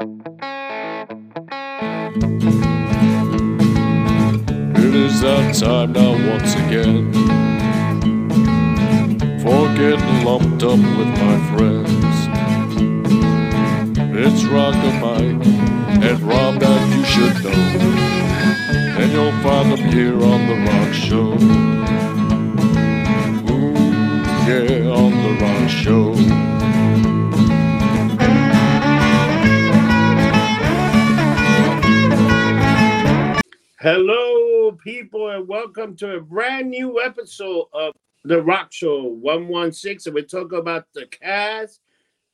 It is that time now once again. For getting lumped up with my friends. It's Rock and Mike and Rob that you should know. And you'll find them here on The Rock Show. Ooh, yeah, on The Rock Show Hello, people, and welcome to a brand new episode of The Rock Show 116. And we're talking about the cast.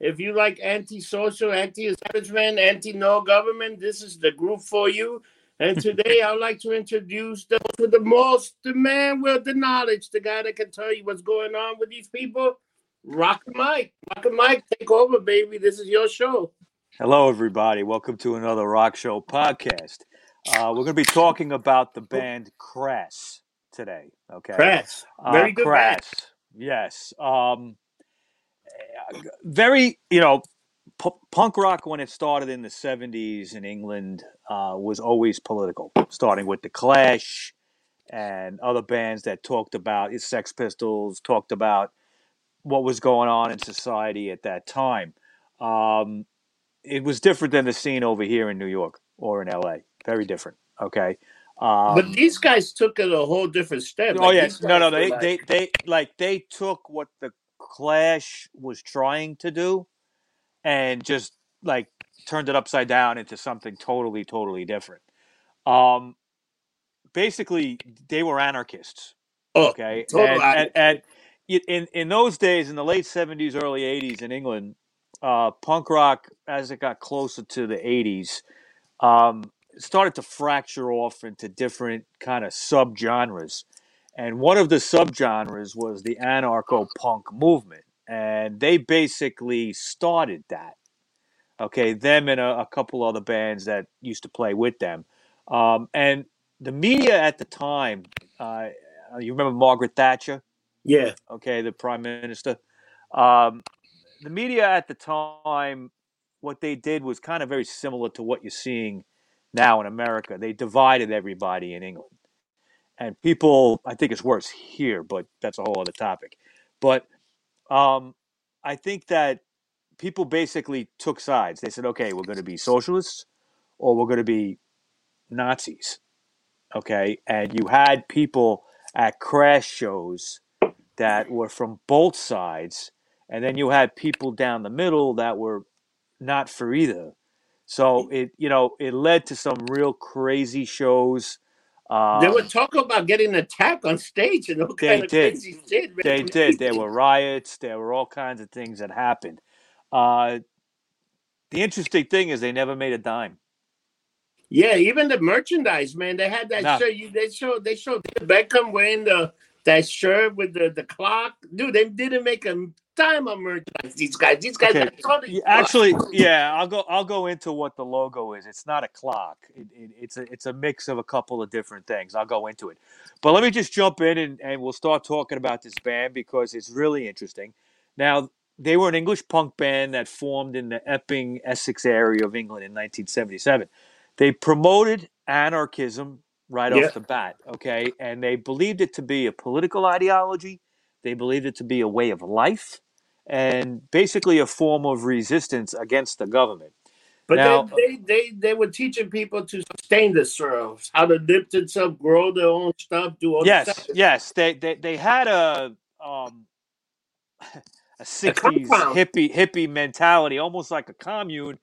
If you like anti-social, anti-establishment, anti-no government, this is the group for you. And today I'd like to introduce the with the most, the man with the knowledge, the guy that can tell you what's going on with these people. Rock Mike. Rock Mike, take over, baby. This is your show. Hello, everybody. Welcome to another Rock Show podcast. Uh, we're going to be talking about the band Crass today. Okay, Crass. Uh, Very good band. Crass. Yes. Um, very, you know, p- punk rock when it started in the '70s in England uh, was always political. Starting with the Clash and other bands that talked about Sex Pistols, talked about what was going on in society at that time. Um, it was different than the scene over here in New York or in LA. Very different. Okay. Um, But these guys took it a whole different step. oh Like, yes, no, no, they, like- they, they, like they took what the Clash was trying to do, and just like turned it upside down into something totally, totally different. Um, basically, they were anarchists. Oh, Okay, total and, and, and in in those days, in the late seventies, early eighties in England, uh, punk rock, as it got closer to the eighties, um, started to fracture off into different kind of subgenres, and one of the subgenres was the anarcho punk movement, and they basically started that. Okay, them and a, a couple other bands that used to play with them, um, and the media at the time. Uh, you remember Margaret Thatcher? yeah. okay, the prime minister. Um, the media at the time, what they did was kind of very similar to what you're seeing now in America. They divided everybody in England. And people, I think it's worse here, but that's a whole other topic. But um, I think that people basically took sides. They said, okay, we're going to be socialists or we're going to be Nazis. Okay. And you had people at Crass shows that were from both sides, and then you had people down the middle that were not for either. So it you know it led to some real crazy shows. Um, They were talking about getting attacked on stage and all They kind of did. crazy shit. they did. There were riots. There were all kinds of things that happened. Uh, the interesting thing is they never made a dime. Yeah, even the merchandise, man. They had that No. shirt. You they showed they showed Beckham wearing the that shirt with the, the clock. Dude, they didn't make a dime of merchandise. These guys, these guys Okay. are totally Yeah, Actually, yeah, I'll go. I'll go into what the logo is. It's not a clock. It, it, it's a it's a mix of a couple of different things. I'll go into it, but let me just jump in and, and we'll start talking about this band because it's really interesting. Now, they were an English punk band that formed in the Epping, Essex area of England in 1977. They promoted anarchism right Yeah. off the bat, okay, and they believed it to be a political ideology. They believed it to be a way of life and basically a form of resistance against the government. But Now- they, they they they were teaching people to sustain themselves, how to lift themselves, grow their own stuff, do all yes, stuff. yes, they, they they had a um a sixties hippie hippie mentality, almost like a commune.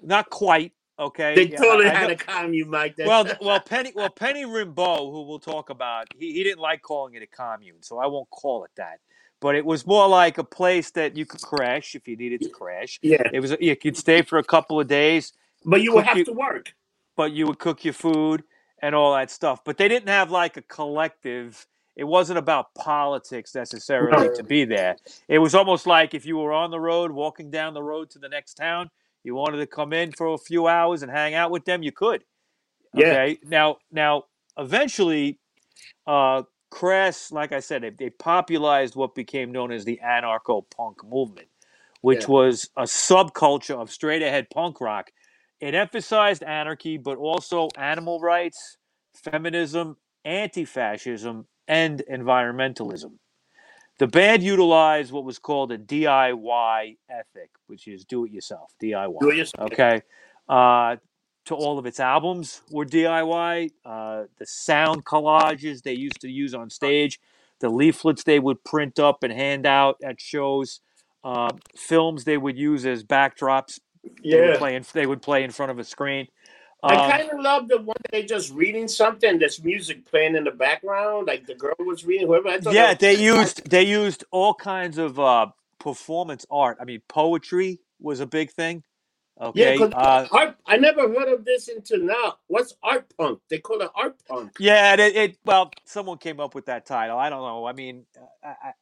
Not quite, okay. They Yeah, totally I- had a commune, Mike. That- well, well, Penny, well, Penny Rimbaud, who we'll talk about, he, he didn't like calling it a commune, so I won't call it that. But it was more like a place that you could crash if you needed to crash. yeah, It was you could stay for a couple of days, but you would have you- to work. but you would cook your food and all that stuff. But they didn't have like a collective. It wasn't about politics necessarily No. to be there. It was almost like if you were on the road, walking down the road to the next town, you wanted to come in for a few hours and hang out with them, you could. Yeah. Now, now, eventually, uh, Crass, like I said, they, they popularized what became known as the anarcho punk movement, which Yeah. was a subculture of straight ahead punk rock it emphasized anarchy, but also animal rights, feminism, anti-fascism, and environmentalism. The band utilized what was called a DIY ethic, which is do it yourself, DIY. Do it yourself. Okay. Uh, to all of its albums were DIY. Uh, the sound collages they used to use on stage, the leaflets they would print up and hand out at shows, uh, films they would use as backdrops. They would Yeah. play in, they would play in front of a screen. I Um, kind of love the one they just reading something. There's music playing in the background, like the girl was reading. Whoever. I yeah, they used they used all kinds of uh, performance art. I mean, poetry was a big thing. Yeah, uh, art. I never heard of this until now. What's art punk? They call it art punk. yeah. It, it well, someone came up with that title. I don't know. I mean, I, I,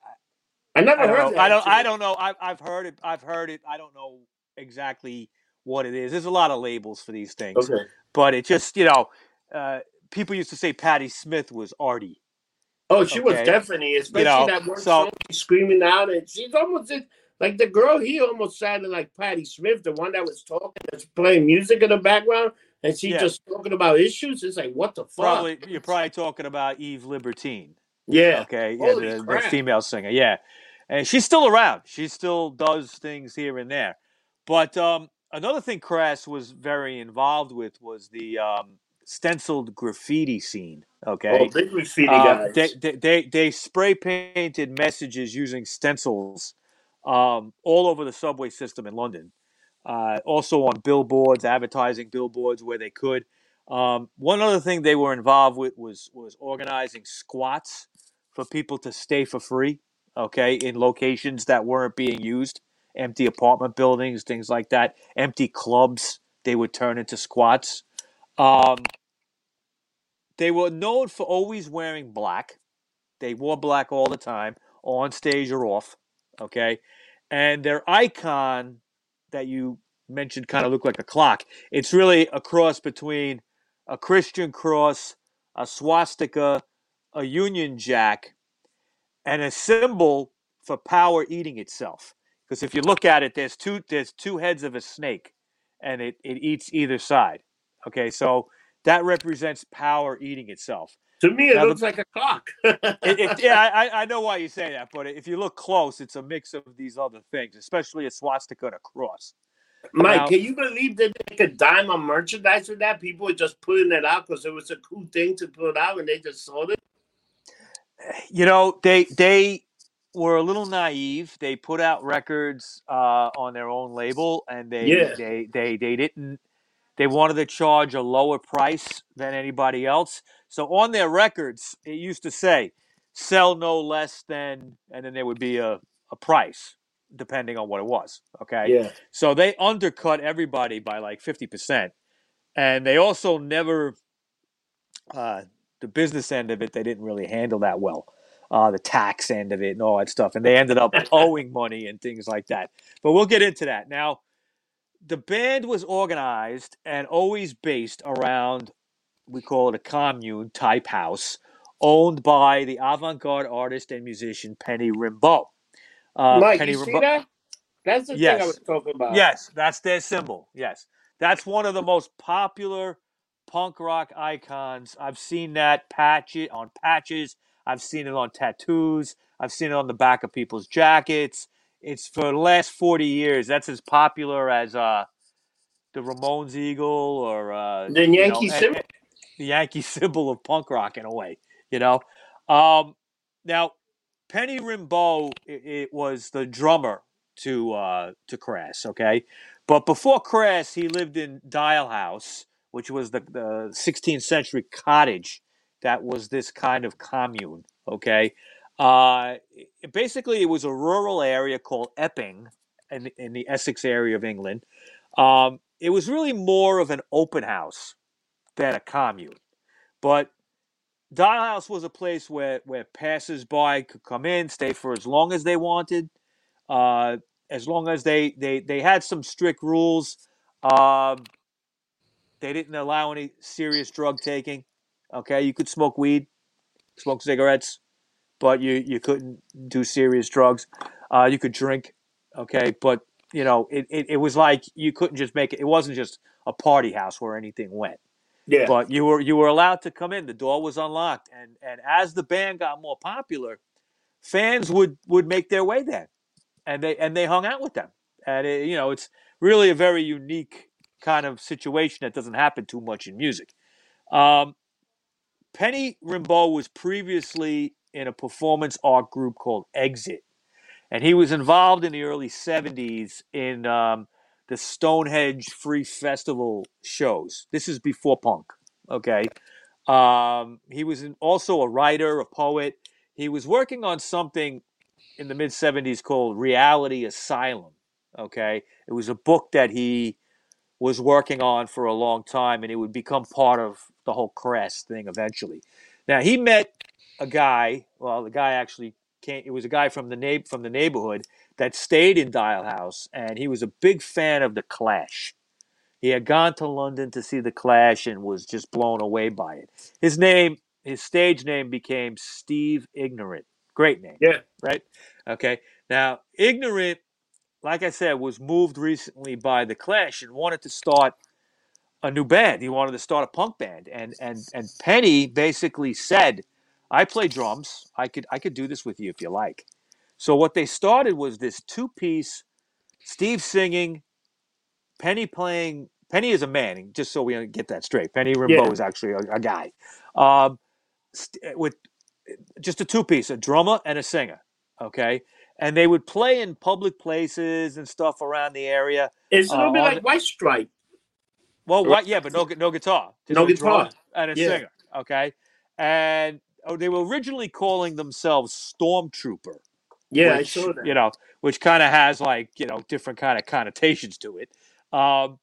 I never I heard. know. That I don't. I don't know. I've I've heard it. I've heard it. I don't know exactly what it is. There's a lot of labels for these things, Okay. but it just you know, uh, people used to say Patti Smith was arty. Oh, she was definitely, especially know, that one so- song she's screaming out, and she's almost like the girl. He almost sounded like Patti Smith, the one that was talking, that's playing music in the background, and she Yeah. just talking about issues. It's like what the fuck? Probably you're probably talking about Eve Libertine. yeah. Okay, yeah, the, the female singer, yeah, and she's still around. She still does things here and there. But um, another thing Crass was very involved with was the um, stenciled graffiti scene. Okay, Oh, big graffiti Um, guys. they, they they they spray painted messages using stencils um, all over the subway system in London. Uh, also on billboards, advertising billboards where they could. Um, one other thing they were involved with was was organizing squats for people to stay for free. Okay, in locations that weren't being used, empty apartment buildings, things like that, empty clubs. They would turn into squats. Um, they were known for always wearing black. They wore black all the time, on stage or off. Okay. And their icon that you mentioned kind of looked like a clock. It's really a cross between a Christian cross, a swastika, a Union Jack, and a symbol for power eating itself. Because if you look at it, there's two there's two heads of a snake, and it, it eats either side. Okay, so that represents power eating itself. To me, it now the- looks like a clock. It, it, yeah, I, I- I know why you say that, but if you look close, it's a mix of these other things, especially a swastika and a cross. Mike, Now- can you believe that they could dime on merchandise with that? People were just putting it out because it was a cool thing to put out, and they just sold it. You know, they they were a little naive. They put out records uh, on their own label, and they Yeah. they they they didn't. They wanted to charge a lower price than anybody else. So on their records, it used to say, "Sell no less than," and then there would be a a price depending on what it was. Okay. Yeah. So they undercut everybody by like 50%. And they also never, uh, the business end of it, they didn't really handle that well. Uh, the tax end of it and all that stuff. And they ended up owing money and things like that. But we'll get into that. Now, the band was organized and always based around, we call it a commune type house, owned by the avant garde artist and musician Penny Rimbaud. Uh, Mike, Penny you see that? That's the thing I was talking about. Yes, that's their symbol. Yes. That's one of the most popular punk rock icons. I've seen that patch it on patches. I've seen it on tattoos. I've seen it on the back of people's jackets. It's for the last 40 years. That's as popular as uh, the Ramones Eagle or uh, The you know, Yankee symbol. the Yankee symbol of punk rock in a way, you know. Um, now, Penny Rimbaud it, it was the drummer to uh, to Crass, okay. But before Crass, he lived in Dial House, which was the, the 16th century cottage that was this kind of commune, okay. Uh, basically, it was a rural area called Epping in, in the Essex area of England. Um, it was really more of an open house than a commune. But Dial House was a place where, where passers-by could come in, stay for as long as they wanted, uh, as long as they, they, they had some strict rules. Um, they didn't allow any serious drug taking. Okay, you could smoke weed, smoke cigarettes, but you, you couldn't do serious drugs. Uh, you could drink, okay, but you know it, it, it was like you couldn't just make it. It wasn't just a party house where anything went. Yeah. But you were you were allowed to come in. The door was unlocked, and and as the band got more popular, fans would would make their way there, and they and they hung out with them. And it, you know, it's really a very unique kind of situation that doesn't happen too much in music. Um, Penny Rimbaud was previously in a performance art group called Exit, and he was involved in the early '70s in um, the Stonehenge Free Festival shows. This is before punk. Okay, um, he was also a writer, a poet. He was working on something in the mid '70s called Reality Asylum. Okay, it was a book that he was working on for a long time, and it would become part of the whole Crass thing eventually. Now he met a guy. Well, the guy actually came. It was a guy from the na- from the neighborhood that stayed in Dial House, and he was a big fan of the Clash. He had gone to London to see the Clash and was just blown away by it. His name, his stage name, became Steve Ignorant. Great name, Yeah. right? Okay. Now, Ignorant, like I said, was moved recently by the Clash and wanted to start a new band. He wanted to start a punk band, and and and Penny basically said, "I play drums. I could I could do this with you if you like." So what they started was this two-piece, Steve singing, Penny playing. Penny is a man, just so we get that straight. Penny Rimbaud Yeah. is actually a, a guy, um, st- with just a two-piece, a drummer and a singer. Okay, and they would play in public places and stuff around the area. It's a little Uh, bit like White Stripe. Well, what? Yeah, but no, no guitar. Just No guitar. and a Yeah. singer. Okay, and oh, they were originally calling themselves Stormtrooper. Yeah, which, I saw that. You know, which kind of has like you know different kind of connotations to it. Um,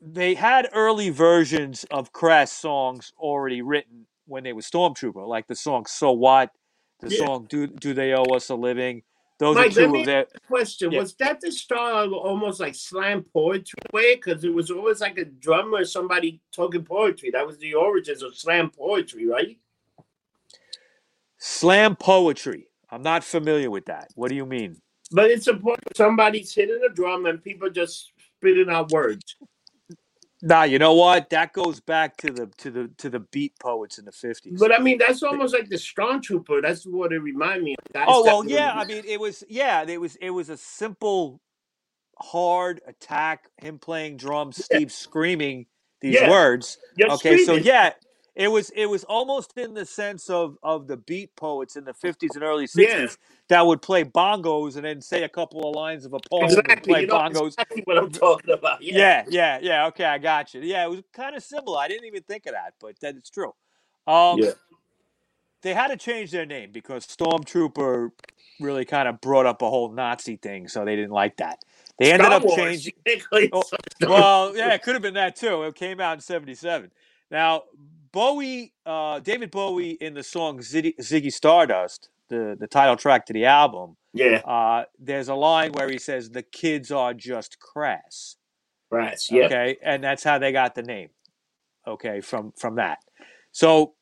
they had early versions of Crass songs already written when they were Stormtrooper, like the song "So What," the Yeah. song "Do Do They Owe Us a Living." Those Mike, are two of their. Question: Yeah. Was that the style of almost like slam poetry way? Because it was always like a drummer, or somebody talking poetry. That was the origins of slam poetry, right? Slam poetry. I'm not familiar with that. What do you mean? But it's important. Somebody's hitting a drum and people just spitting out words. Nah, you know what? That goes back to the to the to the beat poets in the fifties. But I mean, that's almost like the Stormtrooper. That's what it reminded me of. Guys Oh well, yeah. I mean, it was yeah. It was it was a simple, hard attack. Him playing drums, Steve screaming these Yeah. words. You're Okay, so yeah, it was it was almost in the sense of of the beat poets in the fifties and early Yeah. sixties that would play bongos and then say a couple of lines of a poem and Exactly. play You know bongos. exactly what I'm talking about. Yeah. Yeah, yeah, yeah. Okay, I got you. Yeah, it was kind of similar. I didn't even think of that, but that it's true. Um, Yeah. They had to change their name because Stormtrooper really kind of brought up a whole Nazi thing, so they didn't like that. They ended Star up Wars. changing. You can't call it Oh, Well, yeah, it could have been that too. It came out in '77. Now, Bowie, uh, David Bowie, in the song Ziggy, Ziggy Stardust, the the title track to the album, Yeah. uh, there's a line where he says, "The kids are just crass." Right. Yeah. Okay, and that's how they got the name. Okay, from from that. So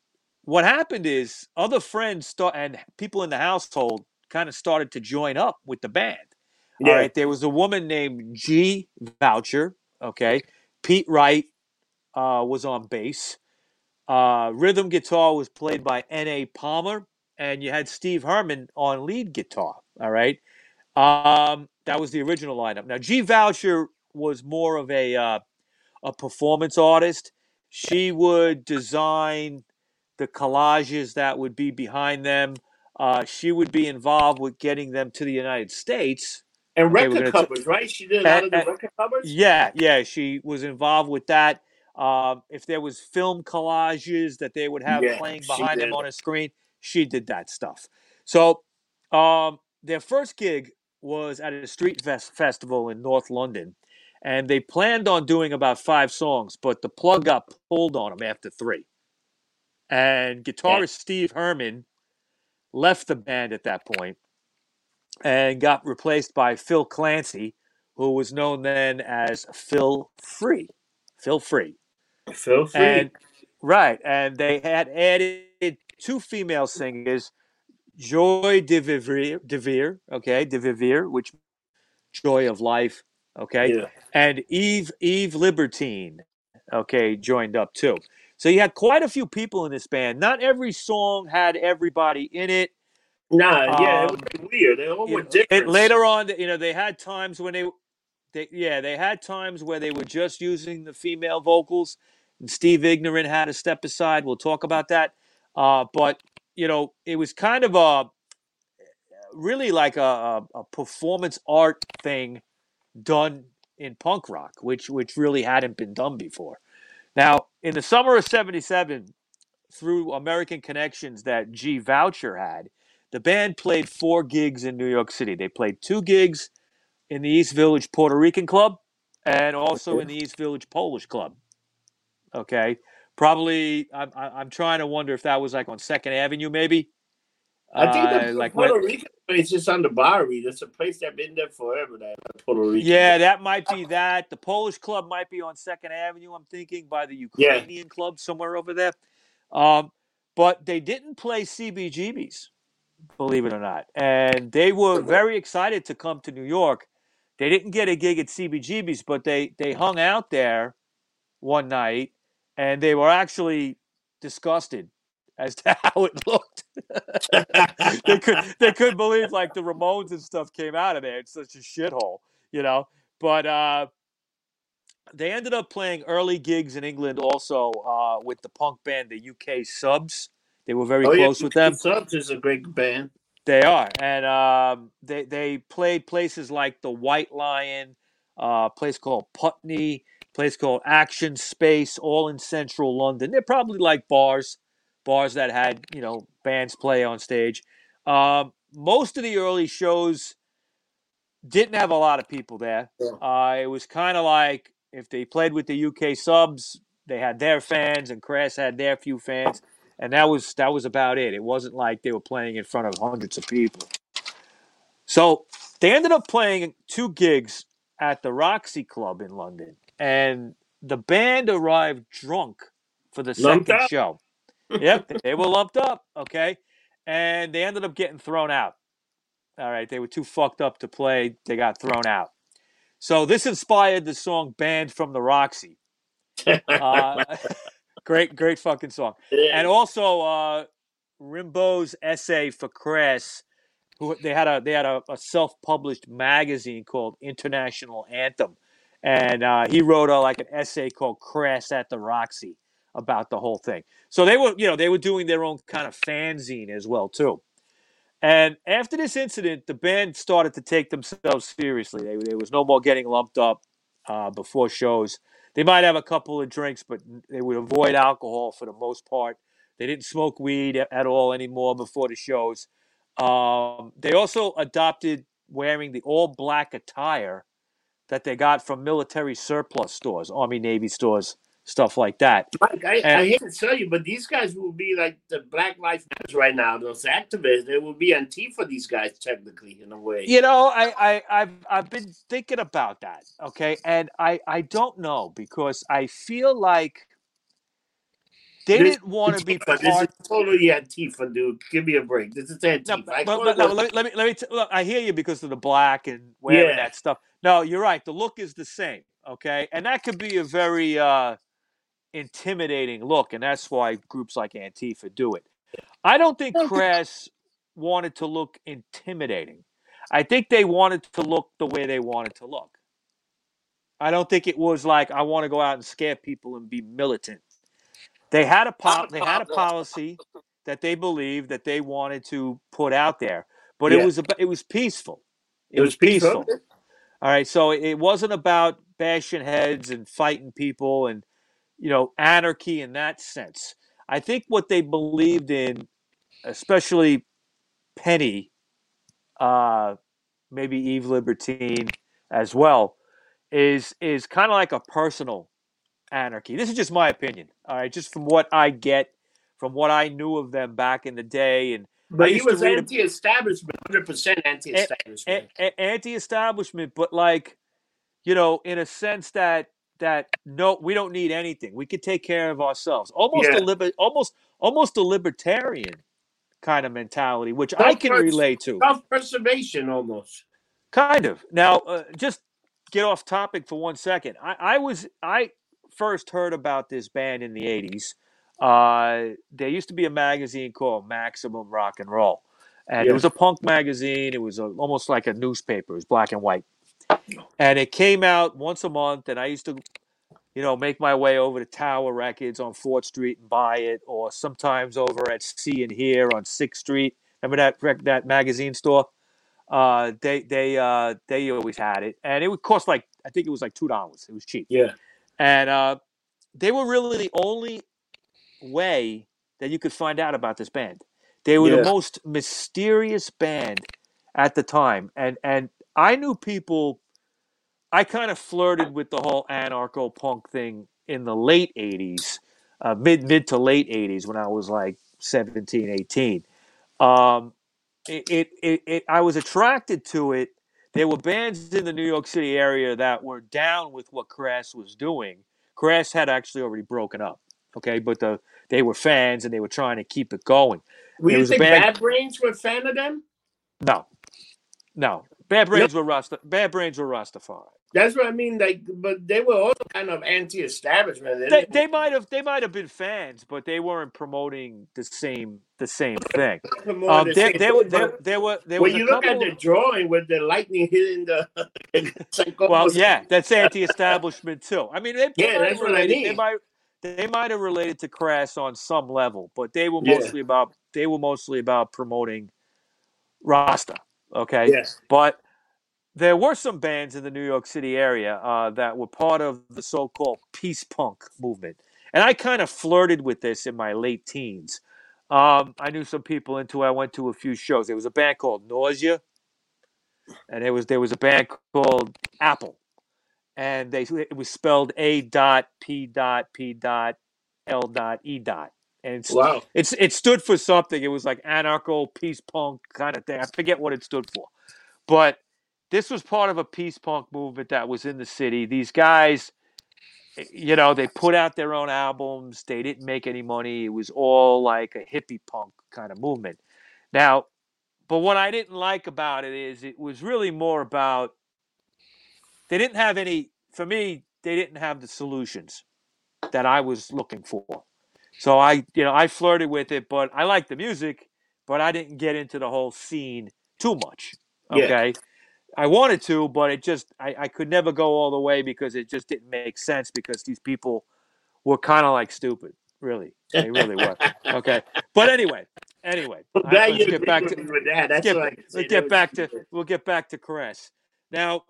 what happened is other friends start and people in the household kind of started to join up with the band. Yeah. All right, there was a woman named Gee Vaucher. Okay, Pete Wright uh, was on bass. Uh, rhythm guitar was played by N.A. Palmer, and you had Steve Herman on lead guitar. All right, um, that was the original lineup. Now Gee Vaucher was more of a uh, a performance artist. She would design the collages that would be behind them. Uh, she would be involved with getting them to the United States. And record gonna t- covers, right? She did a lot of the record covers. Yeah, yeah, she was involved with that. Um, if there was film collages that they would have Yeah, playing behind them on a screen, she did that stuff. So um, their first gig was at a street fest- festival in North London, and they planned on doing about five songs, but the plug got pulled on them after three. And guitarist Steve Herman left the band at that point and got replaced by Phil Clancy, who was known then as Phil Free. Phil Free. Feel free. And right, and they had added two female singers, Joy de Vivre, de Vere, okay, de Vivre, which joy of life, Okay, Yeah. and Eve Eve Libertine, okay, joined up too. So you had quite a few people in this band. Not every song had everybody in it. Nah, yeah, it Um, was weird. They all were know, different. later on, you know, they had times when they, they, yeah, they had times where they were just using the female vocals, Steve Ignorant had to step aside. We'll talk about that. Uh, but you know, it was kind of a really like a, a, a performance art thing done in punk rock, which which really hadn't been done before. Now, in the summer of '77, through American connections that Gee Vaucher had, the band played four gigs in New York City. They played two gigs in the East Village Puerto Rican Club and also in the East Village Polish Club. Okay, probably. I'm I'm I'm trying to wonder if that was like on Second Avenue, maybe. I think Uh, the like when- Puerto Rican place is on the Bowery. That's a place that's been there forever. That Puerto Rican. Yeah, that might be that. The Polish club might be on Second Avenue. I'm thinking by the Yeah. Ukrainian club somewhere over there. Um, but they didn't play CBGBs, believe it or not, and they were very excited to come to New York. They didn't get a gig at CBGBs, but they they hung out there one night, and they were actually disgusted as to how it looked. they could they couldn't believe like the Ramones and stuff came out of there. It's such a shithole, you know. But uh, they ended up playing early gigs in England also uh, with the punk band the UK Subs. They were very Oh, yeah, close with them. Subs is a great band. They are, and um, they they played places like the White Lion, uh, a place called Putney, place called Action Space, all in central London. They're probably like bars, bars that had you know bands play on stage. Um, most of the early shows didn't have a lot of people there. Yeah. Uh, it was kind of like if they played with the UK subs, they had their fans, and Crass had their few fans, and that was that was about it. It wasn't like they were playing in front of hundreds of people. So they ended up playing two gigs at the Roxy Club in London, and the band arrived drunk for the Lumped second up? show. yep, they were lumped up. Okay, and they ended up getting thrown out. All right, they were too fucked up to play. They got thrown out. So this inspired the song "Banned from the Roxy." Uh, great, great fucking song. And also uh, Rimbaud's essay for Crass. Who they had a they had a, a self published magazine called International Anthem, and uh, he wrote a, like an essay called Crass at the Roxy about the whole thing. So they were you know they were doing their own kind of fanzine as well too. And after this incident, the band started to take themselves seriously. They, there was no more getting lumped up uh, before shows. They might have a couple of drinks, but they would avoid alcohol for the most part. They didn't smoke weed at all anymore before the shows. Um, they also adopted wearing the all black attire that they got from military surplus stores, Army Navy stores, stuff like that. Mike, I, And- I hate to tell you, but these guys will be like the Black Lives Matter right now. Those activists, they will be Antifa. These guys, technically, in a way. You know, I, I I've I've been thinking about that. Okay, and I I don't know because I feel like they This- didn't want to be Antifa, this part. is totally Antifa, dude. Give me a break. This is Antifa. I but, but no, let, me, let me let me t- look. I hear you because of the black and wearing Yeah. that stuff. No, you're right. The look is the same. Okay, and that could be a very uh, intimidating look, and that's why groups like Antifa do it. I don't think. Crass wanted to look intimidating. I think they wanted to look the way they wanted to look. I don't think it was like I want to go out and scare people and be militant. They had a pop. They had a policy that they believed that they wanted to put out there, but it was it was peaceful. it was peaceful. All right, so it wasn't about bashing heads and fighting people and you know anarchy in that sense. I think what they believed in, especially Penny, uh, maybe Eve Libertine as well, is is kind of like a personal anarchy. This is just my opinion. All right, just from what I get, from what I knew of them back in the day, and But he was anti-establishment, hundred percent anti-establishment. a- a- anti-establishment, but like, you know, in a sense that that no, we don't need anything. We could take care of ourselves. Almost Yeah. a liber, almost almost a libertarian kind of mentality, which I can relate to. Self-preservation, almost. Kind of. Now, uh, just get off topic for one second. I, I was I first heard about this band in the '80s. Uh, there used to be a magazine called Maximum Rock and Roll, and Yeah. it was a punk magazine. It was a, almost like a newspaper. It was black and white, and it came out once a month. And I used to, you know, make my way over to Tower Records on Fourth Street and buy it, or sometimes over at See and Here on Sixth Street. Remember that that magazine store? Uh, they they uh, they always had it, and it would cost like I think it was like two dollars. It was cheap, Yeah. And uh, they were really the only way that you could find out about this band. They were Yeah. the most mysterious band at the time, and and I knew people. I kind of flirted with the whole anarcho punk thing in the late '80s, uh, mid mid to late '80s when I was like 17, 18. Um, it, it, it, it I was attracted to it. There were bands in the New York City area that were down with what Crass was doing. Crass had actually already broken up, okay, but the they were fans and they were trying to keep it going. Were There you think band- Bad Brains were a fan of them? No, no, Bad Brains were Rasta. Bad Brains were Rastafari. That's what I mean. Like, but they were also kind of anti-establishment. They, didn't they might have they might have been fans, but they weren't promoting the same the same thing. Um, the there, there, were- thing, there, but there were there when was you look at the drawing with the lightning hitting the, Well, yeah, that's anti-establishment too. I mean, they, they Yeah, might that's have what I related, They might they might have related to Crass on some level, but they were Yeah. mostly about they were mostly about promoting Rasta. Okay, Yes. but there were some bands in the New York City area uh, that were part of the so-called peace punk movement, and I kind of flirted with this in my late teens. Um, I knew some people into. it. I went to a few shows. There was a band called Nausea, and there was there was a band called Apple, and they it was spelled A dot P dot P dot L dot E dot, and it's, Wow. it's it stood for something. It was like anarcho peace punk kind of thing. I forget what it stood for, but this was part of a peace punk movement that was in the city. These guys, eh, you know, they put out their own albums. They didn't make any money. It was all like a hippie punk kind of movement. Now, but what I didn't like about it is it was really more about they didn't have any for me they didn't have the solutions that I was looking for. So I, you know, I flirted with it, but I liked the music, but I didn't get into the whole scene too much. Yeah. I wanted to, but it just I, I could never go all the way because it just didn't make sense because these people were kind of like stupid. Really. They really were. Okay. But anyway, anyway. I- let's get back to that. That's get- what I can say. let's get back to we'll get back to Crass. Now,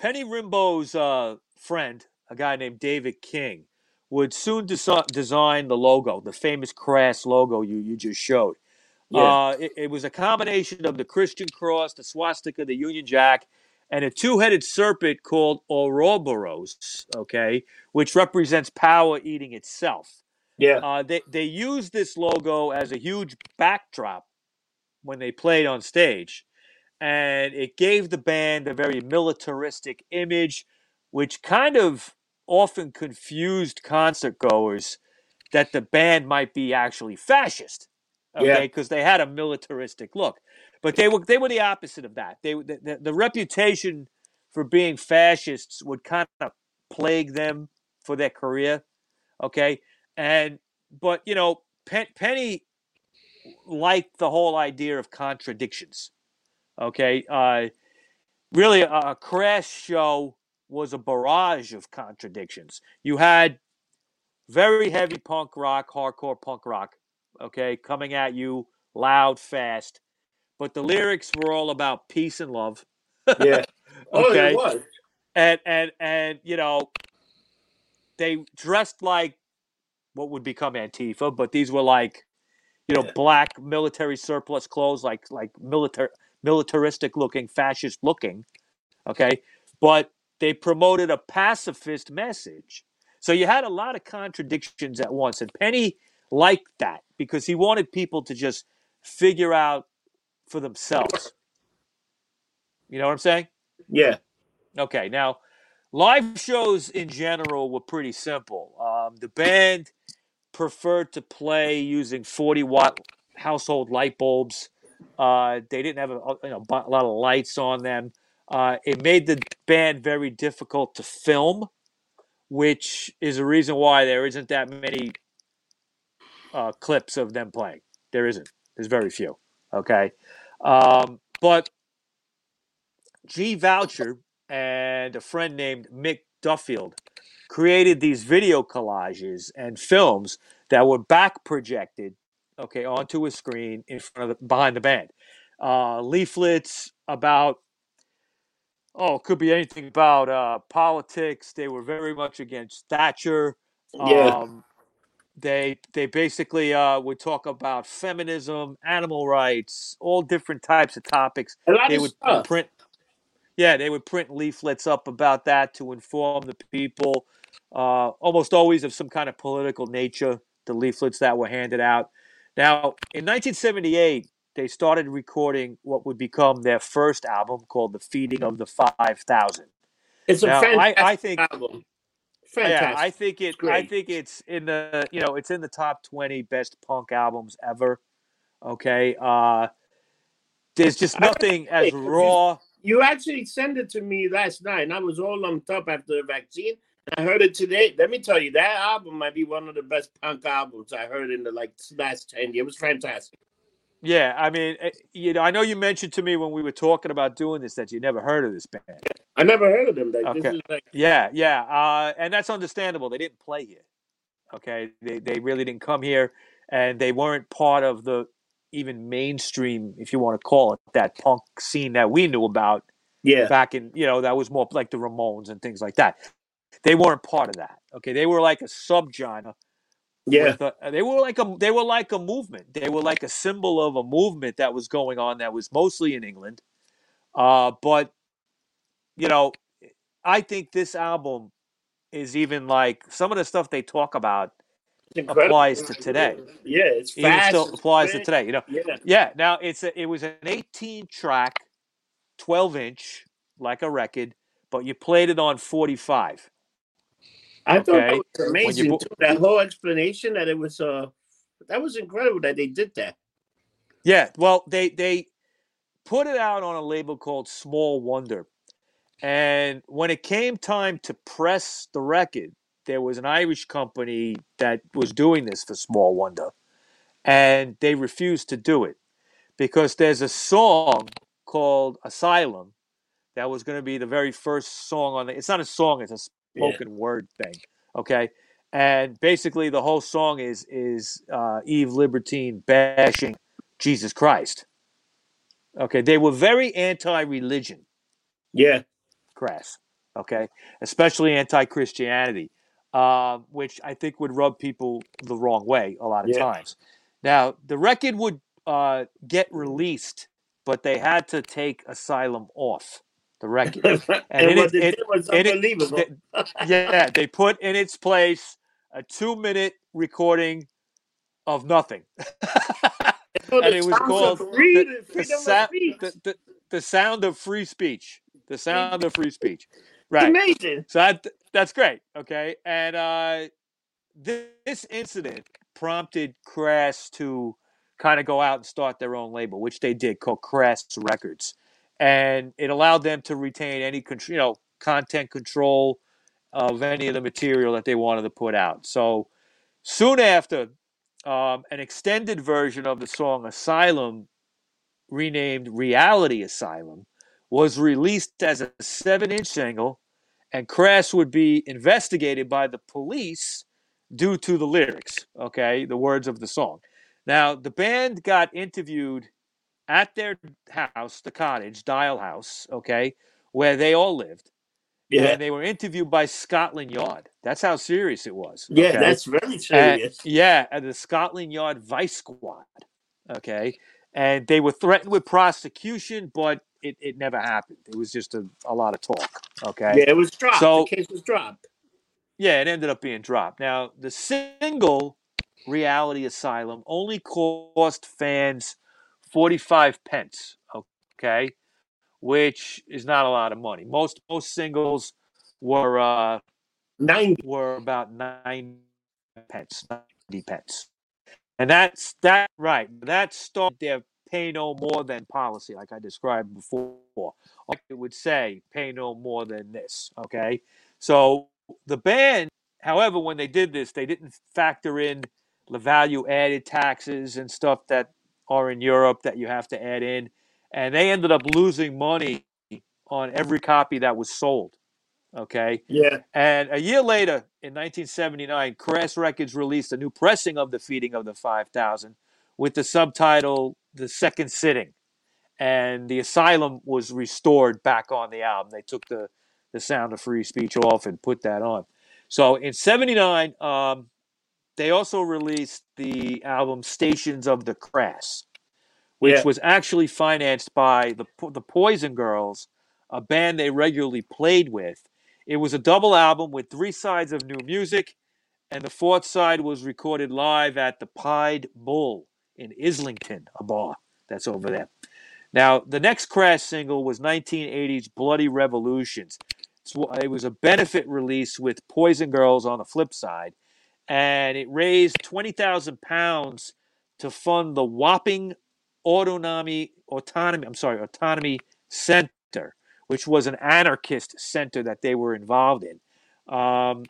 Penny Rimbaud's uh, friend, a guy named David King, would soon desi- design the logo, the famous Crass logo you, you just showed. Yeah. Uh, it, it was a combination of the Christian cross, the swastika, the Union Jack, and a two-headed serpent called Ouroboros, okay, which represents power eating itself. yeah. Uh, they they used this logo as a huge backdrop when they played on stage, and it gave the band a very militaristic image, which kind of often confused concert goers that the band might be actually fascist. Yeah. Okay, because they had a militaristic look, but they were they were the opposite of that. They the, the, the reputation for being fascists would kind of plague them for their career. Okay, and but you know, Pen, Penny liked the whole idea of contradictions. Okay, uh, really, a, a Crass show was a barrage of contradictions. You had very heavy punk rock, hardcore punk rock, okay, coming at you loud, fast, but the lyrics were all about peace and love. Yeah. Oh, Okay. was. and and and you know they dressed like what would become Antifa, but these were like you know Yeah. black military surplus clothes, like like military militaristic looking, fascist looking. Okay, but they promoted a pacifist message, so you had a lot of contradictions at once, and Penny liked that because he wanted people to just figure out for themselves. You know what I'm saying? Yeah. Okay, now live shows in general were pretty simple. Um, the band preferred to play using 40 watt household light bulbs. Uh, they didn't have a, you know, a lot of lights on them. Uh, it made the band very difficult to film, which is a reason why there isn't that many uh, clips of them playing. There isn't. There's very few. Okay. Um, but Gee Vaucher and a friend named Mick Duffield created these video collages and films that were back projected, okay, onto a screen in front of the, behind the band. Uh, leaflets about oh, it could be anything about uh, politics. They were very much against Thatcher. Yeah. Um, they they basically uh, would talk about feminism, animal rights, all different types of topics. A They of would stuff. print, yeah, they would print leaflets up about that to inform the people, uh, almost always of some kind of political nature. The leaflets that were handed out. Now, in 1978, they started recording what would become their first album called "The Feeding of the 5,000." It's a Now, I, fantastic I think album. Fantastic. yeah, I think it. It's I think it's in the you know it's in the top twenty best punk albums ever. Okay, uh, there's just nothing as raw. You actually sent it to me last night, and I was all lumped up after the vaccine. I heard it today. Let me tell you, that album might be one of the best punk albums I heard in the like last ten years. It was fantastic. Yeah, I mean, eh, you know, I know you mentioned to me when we were talking about doing this that you never heard of this band. I never heard of them. Like, Okay. This is like Yeah, yeah, uh, and that's understandable. They didn't play here. Okay, they they really didn't come here, and they weren't part of the even mainstream, if you want to call it that punk scene that we knew about yeah, back in you know that was more like the Ramones and things like that. They weren't part of that. Okay, they were like a subgenre. Yeah. a- they were like a they were like a movement. They were like a symbol of a movement that was going on that was mostly in England. Uh, but you know, I think this album is even like some of the stuff they talk about applies to today. Yeah, it's even fast. still it's applies to today. You know, Yeah, yeah. Now it's a, it was an 18 track, 12 inch, like a record, but you played it on 45. I thought Okay. that was amazing too. That whole explanation that it was uh that was incredible that they did that. Yeah, well, they they put it out on a label called Small Wonder, and when it came time to press the record, there was an Irish company that was doing this for Small Wonder, and they refused to do it because there's a song called Asylum that was going to be the very first song on the. It's not a song; it's a Yeah. spoken word thing. Okay, and basically the whole song is is uh, Eve Libertine bashing Jesus Christ. Okay, they were very anti-religion, Yeah, crass. Okay, especially anti-Christianity, uh, which I think would rub people the wrong way a lot of Yeah. times. Now the record would uh, get released, but they had to take Asylum off the record. and, it what is- it- was it- unbelievable. Th- yeah, they put in its place a two-minute recording of nothing. And it was called free- the- the sa- the, the sound of free speech. The sound of free speech. Right. amazing. So that, that's great. Okay. And uh, this, this incident prompted Crass to kind of go out and start their own label, which they did called Crass Records. And it allowed them to retain any you know, content control of any of the material that they wanted to put out. So soon after, um, an extended version of the song Asylum, renamed Reality Asylum, was released as a seven inch single, and Crass would be investigated by the police due to the lyrics, okay, the words of the song. Now, the band got interviewed at their house, the cottage, Dial House, okay, where they all lived. Yeah, And they were interviewed by Scotland Yard. That's how serious it was. yeah, okay? that's very And- serious. yeah, and the Scotland Yard Vice Squad. Okay. And they were threatened with prosecution, but it, it never happened. It was just a, a lot of talk. Okay. yeah, it was dropped. So- the case was dropped. Yeah, it ended up being dropped. Now, the single Reality Asylum only cost fans 45 pence. Okay. Which is not a lot of money. Most most singles were uh Ninety. were about nine pence, ninety pence, and that's that right. That started their pay no more than policy, like I described before. It would say pay no more than this. Okay. So the band, however, when they did this, they didn't factor in the value added taxes and stuff that are in Europe that you have to add in. And they ended up losing money on every copy that was sold. Okay. Yeah. And a year later, in 1979, Crass Records released a new pressing of The Feeding of the 5000 with the subtitle The Second Sitting. And the asylum was restored back on the album. They took the, the sound of free speech off and put that on. So in 79, um, they also released the album Stations of the Crass, which Yeah. was actually financed by the, the Poison Girls, a band they regularly played with. It was a double album with three sides of new music, and the fourth side was recorded live at the Pied Bull in Islington, a bar that's over there. Now, the next Crass single was 1980's Bloody Revolutions. It was a benefit release with Poison Girls on the flip side, and it raised 20,000 pounds to fund the Wapping Autonomy, Autonomy, I'm sorry, Autonomy Center, which was an anarchist center that they were involved in. Um,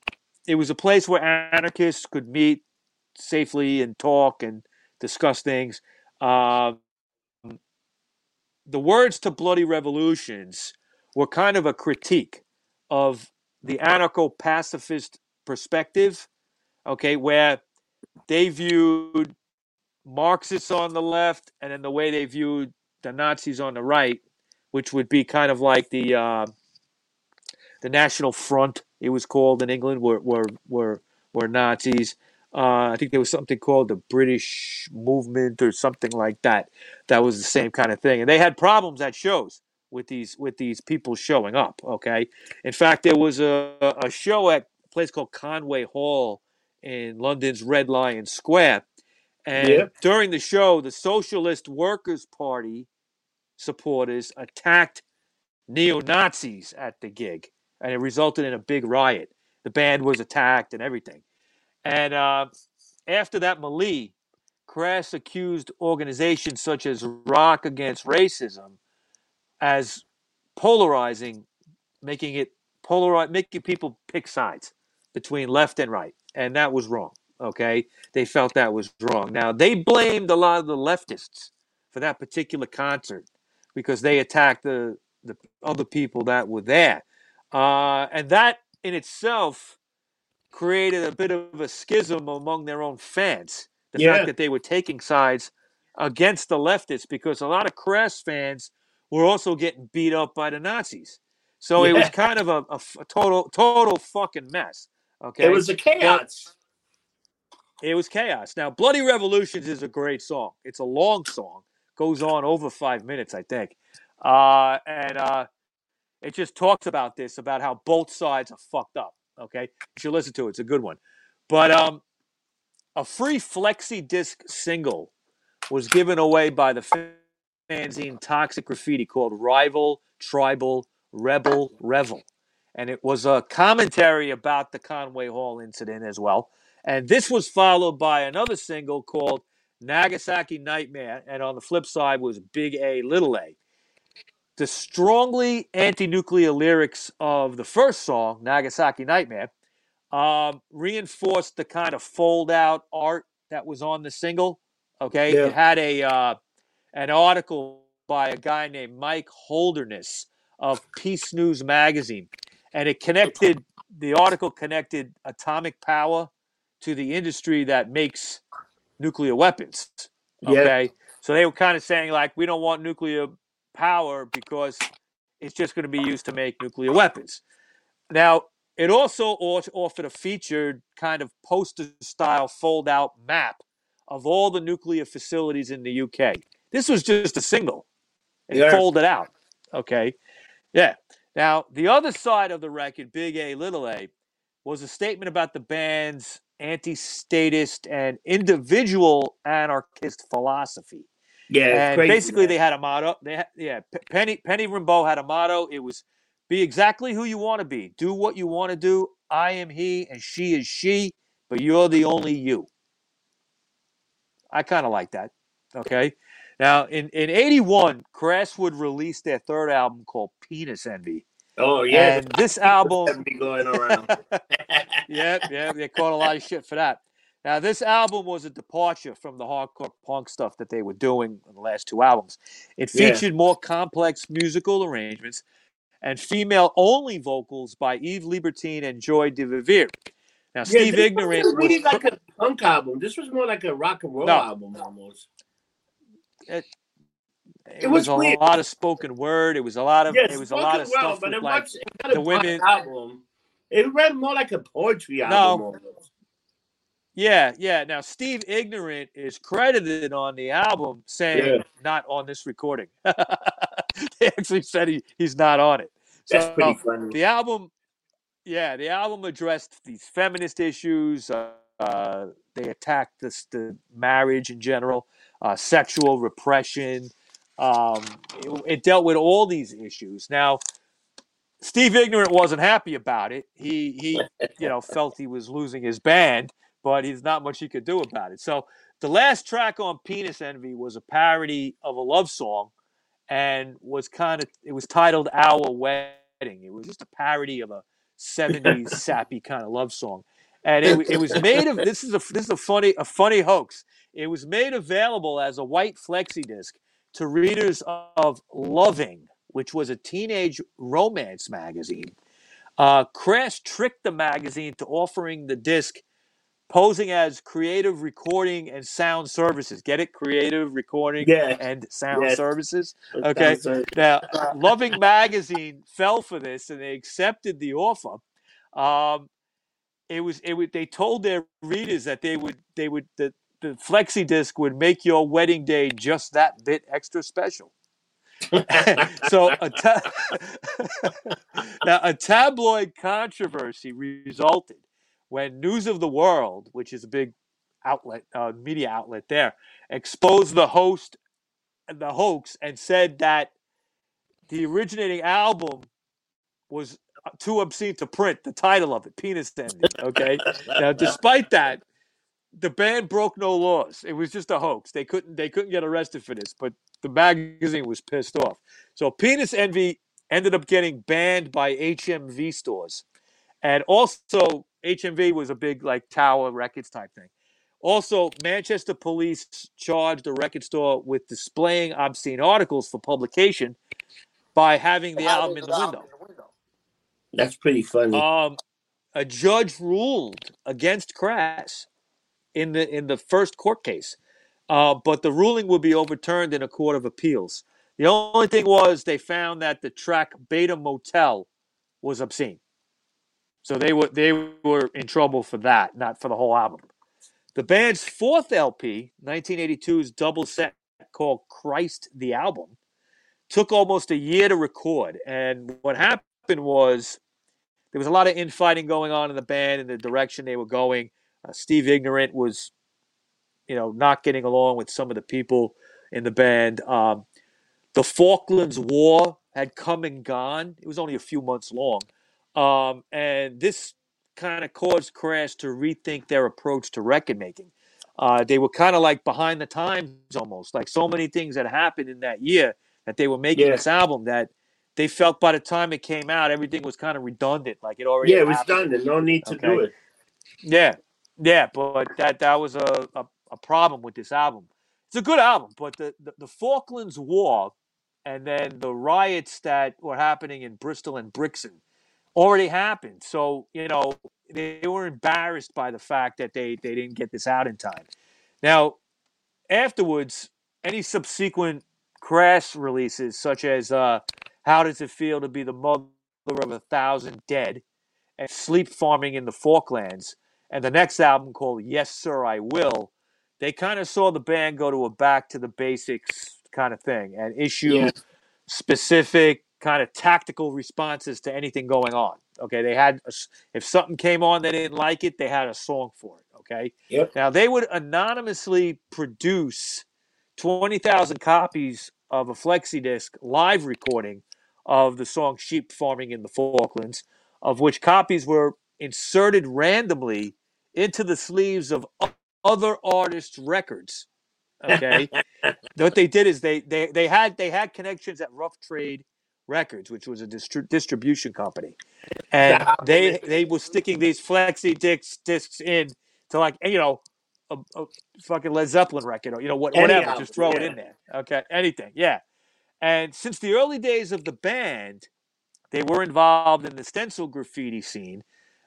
it was a place where anarchists could meet safely and talk and discuss things. Um, the words to Bloody Revolutions were kind of a critique of the anarcho pacifist perspective, okay, where they viewed Marxists on the left and then the way they viewed the Nazis on the right, which would be kind of like the uh, the National Front, it was called in England, were were were, were Nazis. Uh, I think there was something called the British Movement or something like that. That was the same kind of thing, and they had problems at shows with these with these people showing up. Okay, in fact, there was a a show at a place called Conway Hall in London's Red Lion Square, and Yeah. during the show, the Socialist Workers Party supporters attacked neo Nazis at the gig, and it resulted in a big riot. The band was attacked and everything. And uh, after that melee, Crass accused organizations such as Rock Against Racism as polarizing, making it polarize, making people pick sides between left and right, and that was wrong. Okay, they felt that was wrong. Now they blamed a lot of the leftists for that particular concert because they attacked the the other people that were there, uh, and that in itself created a bit of a schism among their own fans. The Yeah. fact that they were taking sides against the leftists because a lot of Crass fans were also getting beat up by the Nazis. So it was kind of a a total total fucking mess. Okay, It was a chaos. it was chaos. Now, Bloody Revolutions is a great song. It's a long song, goes on over five minutes, I think, uh, and uh, it just talks about this, about how both sides are fucked up. Okay, you should listen to it. It's a good one. But um, a free flexi disc single was given away by the fanzine Toxic Grafity called Rival, Tribal, Rebel, Revel. And it was a commentary about the Conway Hall incident as well. And this was followed by another single called Nagasaki Nightmare. And on the flip side was Big A, Little A. The strongly anti nuclear lyrics of the first song, Nagasaki Nightmare, um, reinforced the kind of fold out art that was on the single. Okay. Yeah. It had a uh, an article by a guy named Mike Holderness of Peace News Magazine. And it connected, the article connected atomic power to the industry that makes nuclear weapons. Yeah. Okay. So they were kind of saying, like, we don't want nuclear power because it's just going to be used to make nuclear weapons. Now, it also offered a featured kind of poster style fold out map of all the nuclear facilities in the UK. This was just a single. It Yeah. folded out. Okay. Yeah. Now, the other side of the record, Big A, Little A, was a statement about the band's anti statist and individual anarchist philosophy Yeah, and basically they had a motto. They had, yeah, Penny Penny Rimbaud had a motto. It was be exactly who you want to be. Do what you want to do. I am he and she is she, but you're the only you. I kind of like that. Okay. Now, in, in 81, Crasswood released their third album called Penis Envy. Oh yeah, And this album, going around. yep, yep, they caught a lot of shit for that. Now, this album was a departure from the hardcore punk stuff that they were doing in the last two albums. It Yeah. featured more complex musical arrangements and female only vocals by Eve Libertine and Joy De Vivre. Now, Yeah, Steve this Ignorant wasn't really was. like a punk album. This was more like a rock and roll No. album almost. It, it was, was a weird. lot of spoken word. It was a lot of Yes, it was a lot of well, stuff but it like was it the women- album. It read more like a poetry album. almost. Yeah, yeah. Now Steve Ignorant is credited on the album saying Yeah. not on this recording. they actually said he, he's not on it. That's So pretty funny. the album, yeah, the album addressed these feminist issues. Uh, uh, they attacked this, the marriage in general, uh, sexual repression. Um, it, it dealt with all these issues. Now, Steve Ignorant wasn't happy about it. He he, you know, felt he was losing his band, but he's not much he could do about it. So the last track on Penis Envy was a parody of a love song, and was kind of it was titled Our Wedding. It was just a parody of a '70s sappy kind of love song, and it, it was made of this is a this is a funny a funny hoax. It was made available as a white flexi disc to readers of Loving, which was a teenage romance magazine. Uh, Crass tricked the magazine to offering the disc posing as creative recording and sound services. Get it? Creative recording Yeah. and sound Yes. services. Okay. sounds Now, Loving Magazine fell for this and they accepted the offer. Um, it was it would they told their readers that they would they would the, the flexi disc would make your wedding day just that bit extra special. so a ta- now a tabloid controversy resulted when News of the World, which is a big outlet, uh, media outlet there, exposed the host, the hoax, and said that the originating album was too obscene to print. The title of it, "Penis Envy." Okay. now, despite that, the band broke no laws. It was just a hoax. They couldn't they couldn't get arrested for this, but the magazine was pissed off. So Penis Envy ended up getting banned by HMV stores. And also HMV was a big like Tower Records type thing. Also, Manchester police charged a record store with displaying obscene articles for publication by having the album in the window. That's pretty funny. Um, a judge ruled against Crass in the in the first court case, uh, but the ruling would be overturned in a court of appeals. The only thing was they found that the track "Bata Motel" was obscene, so they were they were in trouble for that, not for the whole album. The band's fourth LP, 1982's double set called "Christ the Album," took almost a year to record, and what happened was there was a lot of infighting going on in the band and the direction they were going. Uh, Steve Ignorant was, you know, not getting along with some of the people in the band. Um, the Falklands War had come and gone. It was only a few months long, um, and this kind of caused Crass to rethink their approach to record making. Uh, they were kind of like behind the times almost, like so many things that happened in that year that they were making Yeah. this album that they felt by the time it came out, everything was kind of redundant, like it already. yeah, it was happened. done. There's no need to do it. Yeah, yeah, but that that was a, a, a problem with this album. It's a good album, but the, the, the Falklands War and then the riots that were happening in Bristol and Brixton already happened. So, you know, they were embarrassed by the fact that they, they didn't get this out in time. Now, afterwards, any subsequent Crass releases, such as uh, How Does It Feel to Be the Mother of a Thousand Dead and Sheep Farming in the Falklands, and the next album called Yes Sir I Will, they kind of saw the band go to a back to the basics kind of thing and issue Yeah. specific kind of tactical responses to anything going on. Okay, they had a if something came on they didn't like it, they had a song for it. Okay, Yep. now they would anonymously produce twenty thousand copies of a flexi disc live recording of the song "Sheep Farming in the Falklands," of which copies were inserted randomly into the sleeves of other artists' records. Okay, what they did is they they they had they had connections at Rough Trade Records, which was a distri- distribution company, and they they were sticking these flexi discs discs in to like you know a, a fucking Led Zeppelin record or you know what, whatever, just throw it in there. Okay, anything, yeah. And since the early days of the band, they were involved in the stencil graffiti scene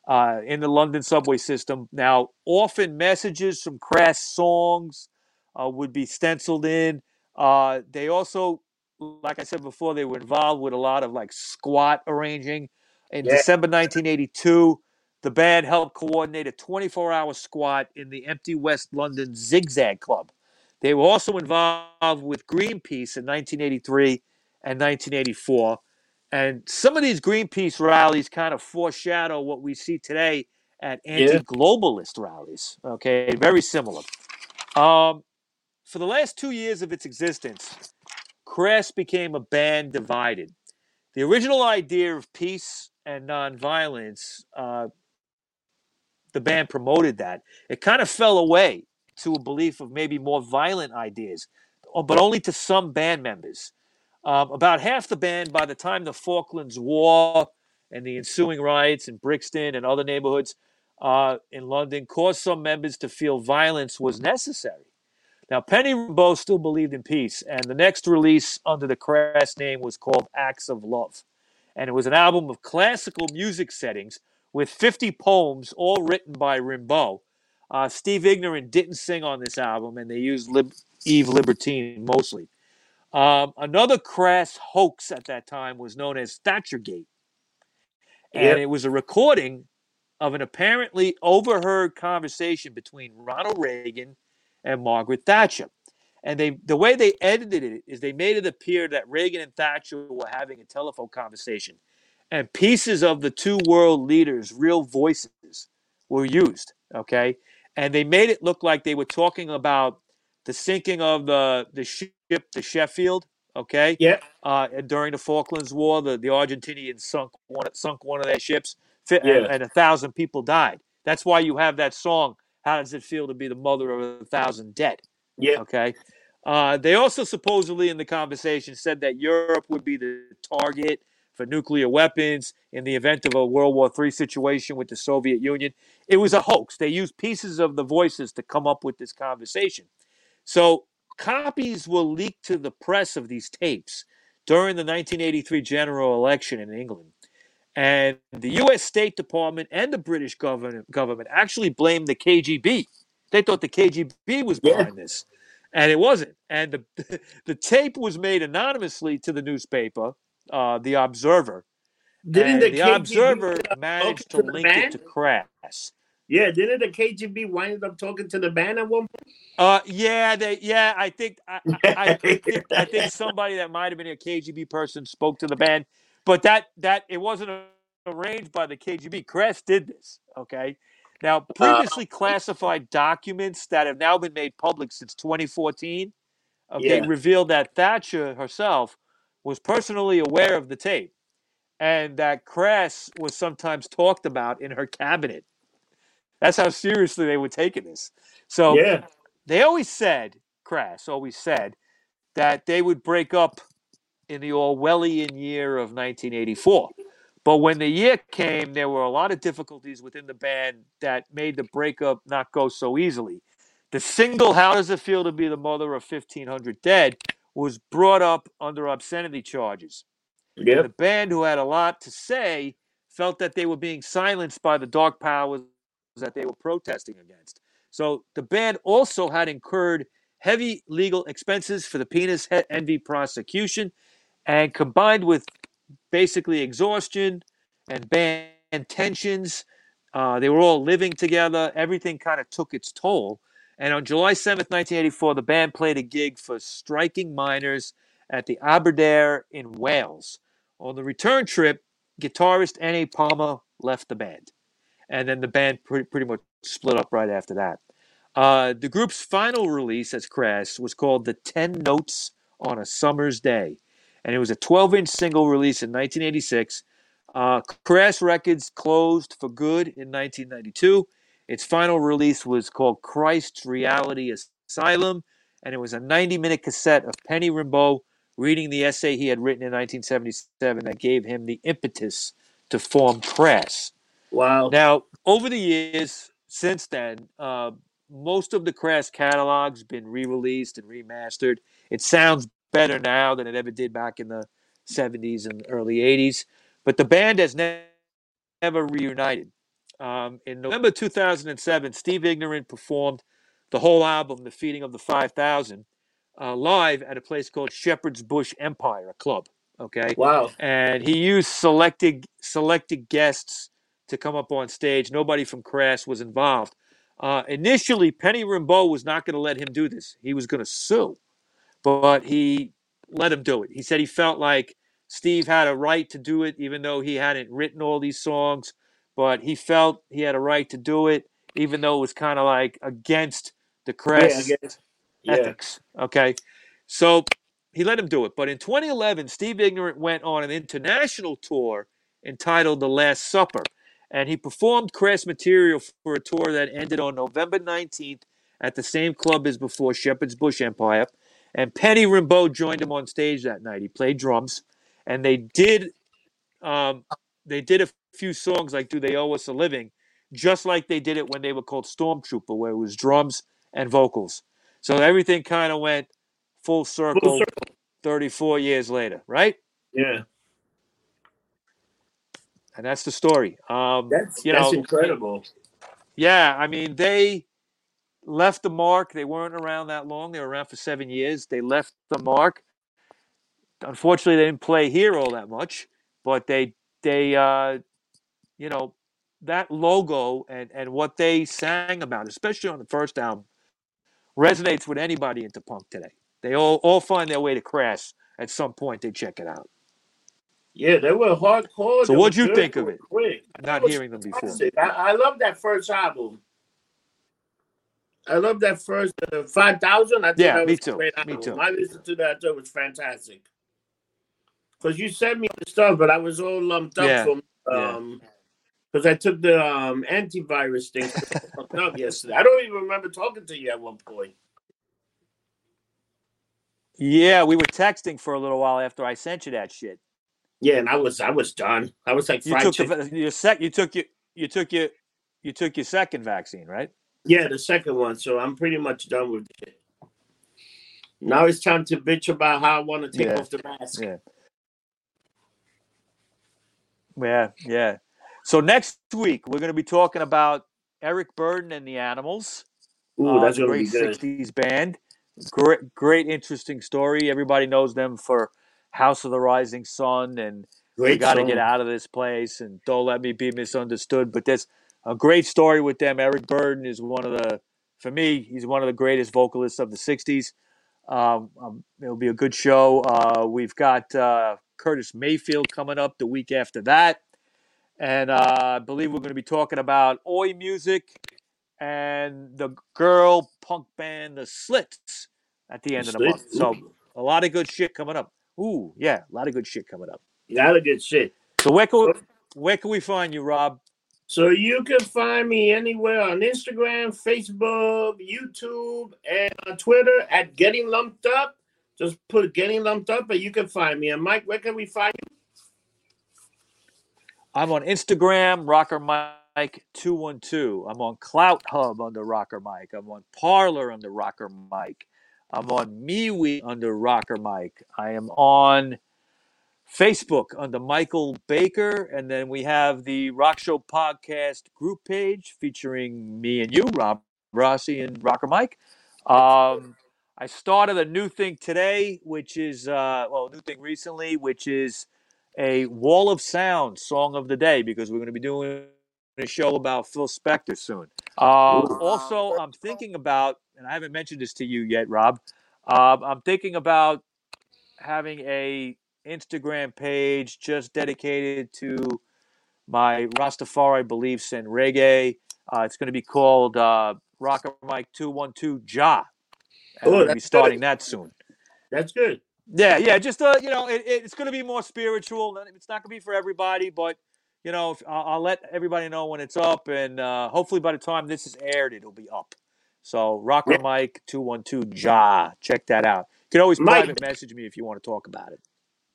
uh, in the London subway system. Now, often messages from crass songs uh, would be stenciled in. Uh, they also, like I said before, they were involved with a lot of like squat arranging. In Yeah. December 1982, the band helped coordinate a 24 hour squat in the empty West London Zigzag Club. They were also involved with Greenpeace in 1983 and 1984. And some of these Greenpeace rallies kind of foreshadow what we see today at anti-globalist rallies. Okay, very similar. Um, for the last two years of its existence, Crass became a band divided. The original idea of peace and nonviolence, uh, the band promoted that. It kind of fell away to a belief of maybe more violent ideas, but only to some band members. Um, about half the band, by the time the Falklands War and the ensuing riots in Brixton and other neighborhoods uh, in London, caused some members to feel violence was necessary. Now, Penny Rimbaud still believed in peace, and the next release under the Crass name was called Acts of Love. And it was an album of classical music settings with 50 poems, all written by Rimbaud. Uh, Steve Ignorant didn't sing on this album, and they used Lib- Eve Libertine mostly. Um, another crass hoax at that time was known as Thatchergate. And Yep. it was a recording of an apparently overheard conversation between Ronald Reagan and Margaret Thatcher. And they the way they edited it is they made it appear that Reagan and Thatcher were having a telephone conversation. And pieces of the two world leaders' real voices were used. Okay. And they made it look like they were talking about the sinking of the, the ship, the Sheffield. Okay Yeah. uh, during the Falklands War, the, the Argentinians sunk one sunk one of their ships, and, Yeah. and a thousand people died. That's why you have that song. How does it feel to be the mother of a thousand dead? Yeah. Okay. Uh, they also supposedly in the conversation said that Europe would be the target for nuclear weapons in the event of a World War III situation with the Soviet Union. It was a hoax. They used pieces of the voices to come up with this conversation. So copies were leaked to the press of these tapes during the 1983 general election in England. And the U.S. State Department and the British government, government actually blamed the KGB. They thought the KGB was Yeah. behind this, and it wasn't. And the the tape was made anonymously to the newspaper, uh, the Observer. Didn't the, the KGB Observer managed to the link it to band? Crass. Yeah, didn't the KGB wind up talking to the band at one point? Uh, yeah, they, yeah, I think, I, I, I, think, I think somebody that might have been a KGB person spoke to the band, but that, that it wasn't arranged by the KGB. Crass did this. Okay. Now, previously classified documents that have now been made public since 2014, okay, Yeah. revealed that Thatcher herself was personally aware of the tape, and that Crass was sometimes talked about in her cabinet. That's how seriously they were taking this. So yeah. they always said, Crass always said, that they would break up in the Orwellian year of 1984. But when the year came, there were a lot of difficulties within the band that made the breakup not go so easily. The single How Does It Feel to Be the Mother of 1500 Dead was brought up under obscenity charges. The band, who had a lot to say, felt that they were being silenced by the dark powers that they were protesting against. So the band also had incurred heavy legal expenses for the penis envy prosecution, and combined with basically exhaustion and band tensions, uh, they were all living together. Everything kind of took its toll. And on July 7th, 1984, the band played a gig for striking miners at the Aberdare in Wales. On the return trip, guitarist N.A. Palmer left the band. And then the band pretty, much split up right after that. Uh, the group's final release as Crass was called The Ten Notes on a Summer's Day. And it was a 12 inch single release in 1986. Uh, Crass Records closed for good in 1992. Its final release was called Christ's Reality Asylum. and it was a 90 minute cassette of Penny Rimbaud reading the essay he had written in 1977 that gave him the impetus to form Crass. Wow. Now, over the years since then, uh, most of the Crass catalog's been re-released and remastered. It sounds better now than it ever did back in the 70s and early 80s, but the band has ne- never reunited. Um, in November 2007, Steve Ignorant performed the whole album, The Feeding of the 5000, uh, live at a place called Shepherd's Bush Empire, a club. Okay. Wow. And he used selected selected guests to come up on stage. Nobody from Crass was involved. Uh, initially, Penny Rimbaud was not going to let him do this. He was going to sue, but he let him do it. He said he felt like Steve had a right to do it, even though he hadn't written all these songs. But he felt he had a right to do it, even though it was kind of like against the Yeah, Crass. Yeah. ethics. Okay. So he let him do it. But in 2011, Steve Ignorant went on an international tour entitled The Last Supper. And he performed Crass material for a tour that ended on November 19th at the same club as before, Shepherd's Bush Empire. And Penny Rimbaud joined him on stage that night. He played drums. And they did um, they did a few songs like Do They Owe Us a Living, just like they did it when they were called Stormtrooper, where it was drums and vocals. So everything kind of went full circle, Full circle. 34 years later, right? Yeah. And that's the story. Um, That's you that's know, incredible. Yeah, I mean, they left the mark. They weren't around that long. They were around for seven years. They left the mark. Unfortunately, they didn't play here all that much, but they they uh, you know that logo and and what they sang about, especially on the first album, resonates with anybody into punk today. They all all find their way to Crass at some point. They check it out. Yeah, they were hardcore. So what'd you think of it? Quick. Not hearing them before. I, I love that first album. I love that first uh, five thousand. I think Yeah, that me was too. great Me too. I listened to that. I it was fantastic. Because you sent me the stuff, but I was all lumped up Yeah, from yeah. Because I took the um antivirus thing up yesterday. I don't even remember talking to you at one point. Yeah, we were texting for a little while after I sent you that shit. Yeah, and I was I was done. I was like You took the your sec. You took your you took your you took your second vaccine, right? Yeah, the second one. So I'm pretty much done with it. Now it's time to bitch about how I want to take Yeah. off the mask. Yeah. Yeah, yeah. So next week we're going to be talking about Eric Burdon and the Animals. Ooh, uh, that's gonna great '60s band. Great, great, interesting story. Everybody knows them for House of the Rising Sun and we got to get out of this place and don't let me be misunderstood. But there's a great story with them. Eric Burdon is one of the, for me, he's one of the greatest vocalists of the '60s. Um, um, it'll be a good show. Uh, we've got uh, Curtis Mayfield coming up the week after that, and uh, I believe we're going to be talking about Oi music and the girl punk band the Slits at the end of the month. So a lot of good shit coming up. Ooh, yeah, a lot of good shit coming up. A good shit. So where can we, where can we find you, Rob? So you can find me anywhere on Instagram, Facebook, YouTube, and on Twitter at Getting Lumped Up. Just put Getting Lumped Up, and you can find me. And Mike, where can we find you? I'm on Instagram, Rocker Mike two one two. I'm on CloutHub under Rocker Mike. I'm on Parler under Rocker Mike. I'm on MeWe under Rocker Mike. I am on Facebook under Michael Baker, and then we have the Rock Show podcast group page featuring me and you, Rob Rossi and Rocker Mike. Um, I started a new thing today, which is uh, well, a new thing recently, which is a Wall of Sound song of the day because we're going to be doing a show about Phil Spector soon. Uh, also, I'm thinking about, and I haven't mentioned this to you yet, Rob. Um, I'm thinking about having a Instagram page just dedicated to my Rastafari beliefs and reggae. Uh, it's going to be called uh, Rocker Mike Two One Two Ja. And Oh, to be starting good. that soon. That's good. Yeah, yeah, just uh, you know, it, it's going to be more spiritual. It's not going to be for everybody, but you know, I'll, I'll let everybody know when it's up, and uh, hopefully by the time this is aired, it'll be up. So Rocker. Mike two one two Ja, check that out. You can always Mike. private message me if you want to talk about it.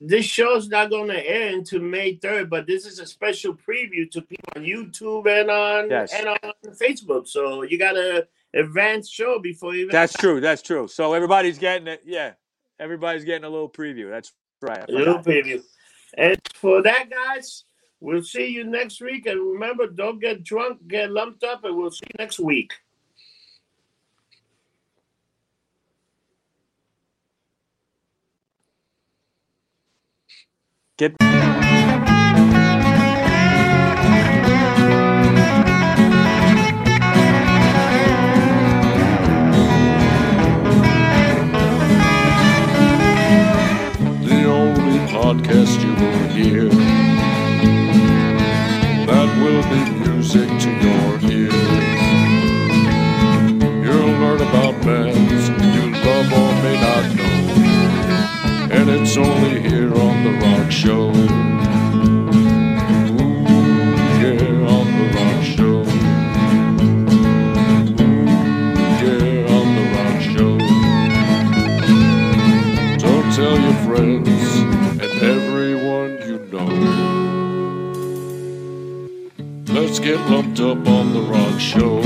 This show's not going to air until May 3rd, but this is a special preview to people on YouTube and on Yes. and on Facebook. So you got a advanced show before you even That's true. That's true. So everybody's getting it. Yeah, everybody's getting a little preview. That's right. A little preview. And for that, guys, we'll see you next week. And remember, don't get drunk, get lumped up, and we'll see you next week. Get it's only here on the Rock Show. Ooh, yeah, on the Rock Show. Ooh, yeah, on the Rock Show. So tell your friends and everyone you know. Let's get lumped up on the rock show.